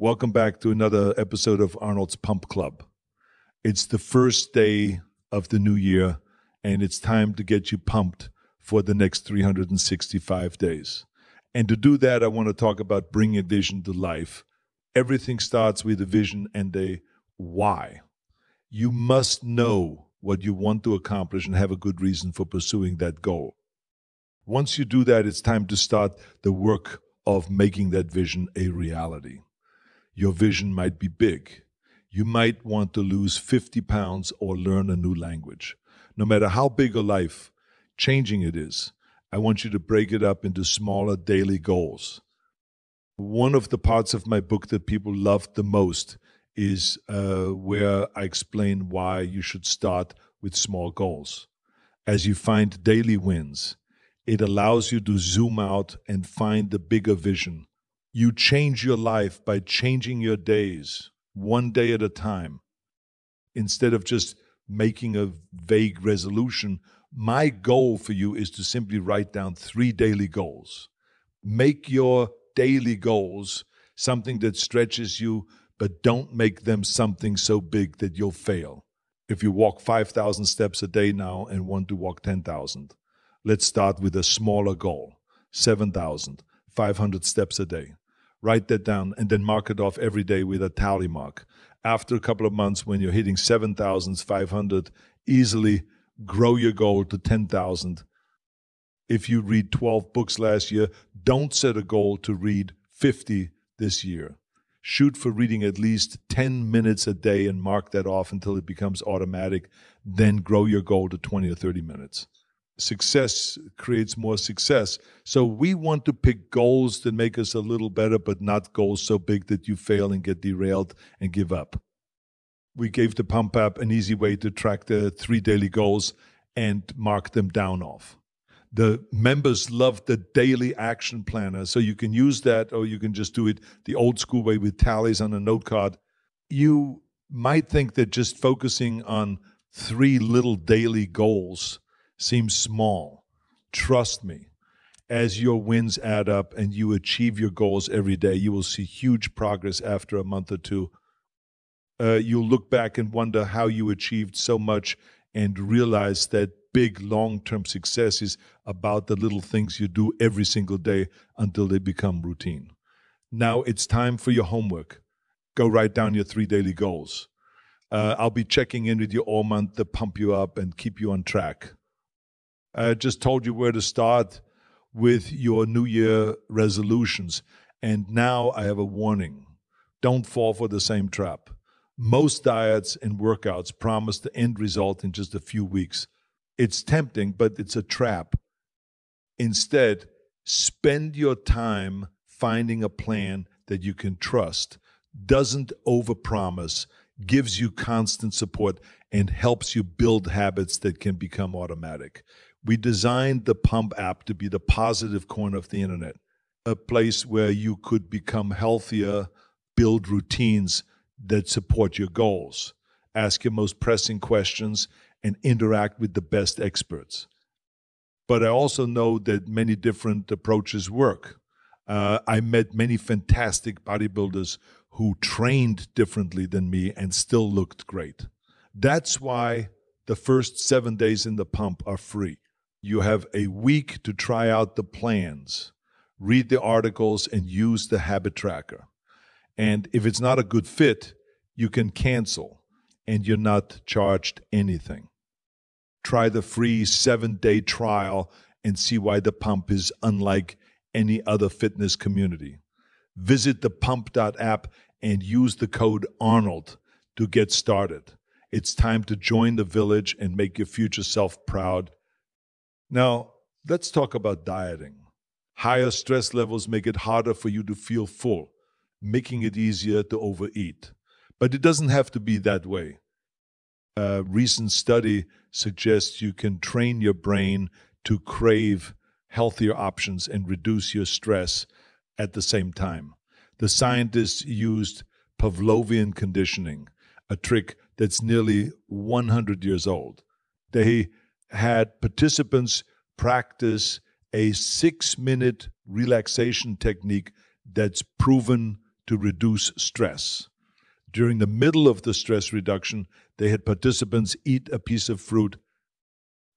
Welcome back to another episode of Arnold's Pump Club. It's the first day of the new year, and it's time to get you pumped for the next 365 days. And to do that, I want to talk about bringing a vision to life. Everything starts with a vision and a why. You must know what you want to accomplish and have a good reason for pursuing that goal. Once you do that, it's time to start the work of making that vision a reality. Your vision might be big. You might want to lose 50 pounds or learn a new language. No matter how big a life changing it is, I want you to break it up into smaller daily goals. One of the parts of my book that people loved the most is uh, where I explain why you should start with small goals. As you find daily wins, it allows you to zoom out and find the bigger vision. You change your life by changing your days one day at a time. Instead of just making a vague resolution, my goal for you is to simply write down three daily goals. Make your daily goals something that stretches you but don't make them something so big that you'll fail. If you walk 5,000 steps a day now and want to walk 10,000, let's start with a smaller goal 7,500 steps a day. Write that down and then mark it off every day with a tally mark. After a couple of months, when you're hitting 7,500, easily grow your goal to 10,000. If you read 12 books last year, don't set a goal to read 50 this year shoot for reading at least 10 minutes a day and mark that off until it becomes automatic. Then grow your goal to 20 or 30 minutes. Success creates more success. So we want to pick goals that make us a little better, but not goals so big that you fail and get derailed and give up. We gave the Pump app an easy way to track the three daily goals and mark them down off the members love the daily action planner. So you can use that or you can just do it the old school way with tallies on a note card. You might think that just focusing on three little daily goals seems small. Trust me, as your wins add up and you achieve your goals every day, you will see huge progress after a month or two. Uh, you'll look back and wonder how you achieved so much and realize that big long term success is about the little things you do every single day until they become routine. Now it's time for your homework. Go write down your three daily goals. Uh, I'll be checking in with you all month to pump you up and keep you on track. I just told you where to start with your New Year resolutions. And now I have a warning don't fall for the same trap. Most diets and workouts promise the end result in just a few weeks. It's tempting, but it's a trap. Instead, spend your time finding a plan that you can trust, doesn't overpromise, gives you constant support, and helps you build habits that can become automatic. We designed the Pump app to be the positive corner of the internet, a place where you could become healthier, build routines that support your goals, ask your most pressing questions, and interact with the best experts. But I also know that many different approaches work. Uh, I met many fantastic bodybuilders who trained differently than me and still looked great. That's why the first seven days in the pump are free. You have a week to try out the plans, read the articles, and use the habit tracker. And if it's not a good fit, you can cancel and you're not charged anything. Try the free seven day trial and see why the pump is unlike any other fitness community. Visit the pump.app and use the code Arnold to get started. It's time to join the village and make your future self proud. Now, let's talk about dieting. Higher stress levels make it harder for you to feel full, making it easier to overeat. But it doesn't have to be that way. A recent study suggests you can train your brain to crave healthier options and reduce your stress at the same time. The scientists used Pavlovian conditioning, a trick that's nearly 100 years old. They had participants practice a six minute relaxation technique that's proven to reduce stress. During the middle of the stress reduction, they had participants eat a piece of fruit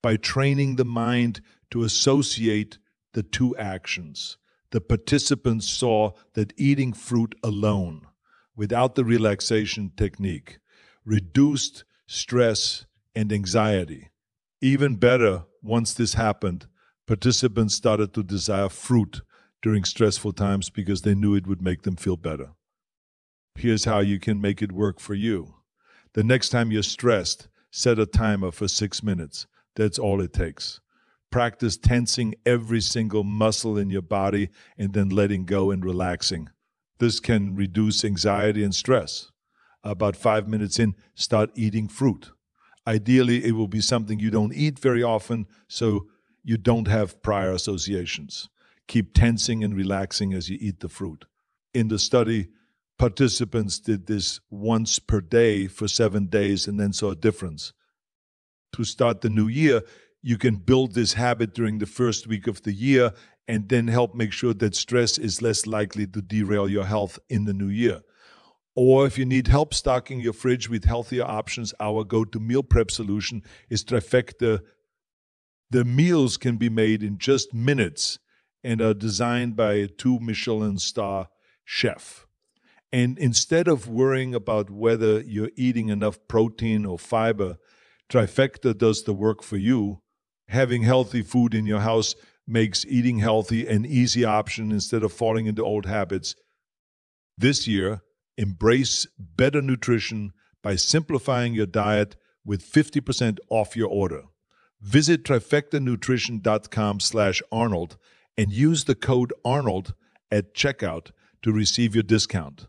by training the mind to associate the two actions. The participants saw that eating fruit alone, without the relaxation technique, reduced stress and anxiety. Even better, once this happened, participants started to desire fruit during stressful times because they knew it would make them feel better. Here's how you can make it work for you. The next time you're stressed, set a timer for six minutes. That's all it takes. Practice tensing every single muscle in your body and then letting go and relaxing. This can reduce anxiety and stress. About five minutes in, start eating fruit. Ideally, it will be something you don't eat very often, so you don't have prior associations. Keep tensing and relaxing as you eat the fruit. In the study, participants did this once per day for seven days and then saw a difference. To start the new year, you can build this habit during the first week of the year and then help make sure that stress is less likely to derail your health in the new year. Or if you need help stocking your fridge with healthier options, our go to meal prep solution is Trifecta. The meals can be made in just minutes and are designed by a two Michelin star chef. And instead of worrying about whether you're eating enough protein or fiber, Trifecta does the work for you. Having healthy food in your house makes eating healthy an easy option instead of falling into old habits. This year, embrace better nutrition by simplifying your diet with 50% off your order. Visit trifectanutrition.com slash Arnold and use the code Arnold at checkout to receive your discount.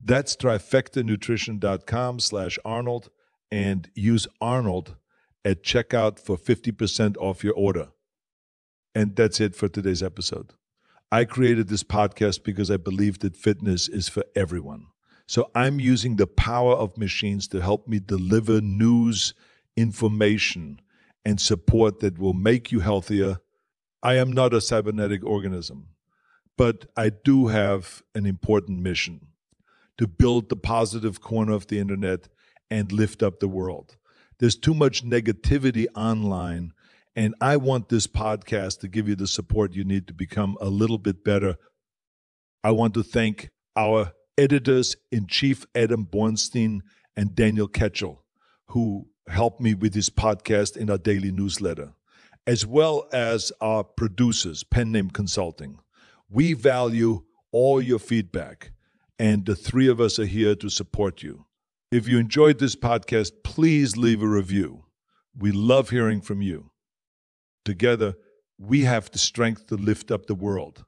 That's trifectanutrition.com slash Arnold and use Arnold at checkout for 50% off your order. And that's it for today's episode. I created this podcast because I believe that fitness is for everyone. So I'm using the power of machines to help me deliver news, information, and support that will make you healthier I am not a cybernetic organism, but I do have an important mission to build the positive corner of the internet and lift up the world. There's too much negativity online, and I want this podcast to give you the support you need to become a little bit better. I want to thank our editors in chief, Adam Bornstein and Daniel Ketchell, who helped me with this podcast in our daily newsletter as well as our producers, Pen Name Consulting. We value all your feedback, and the three of us are here to support you. If you enjoyed this podcast, please leave a review. We love hearing from you. Together, we have the strength to lift up the world.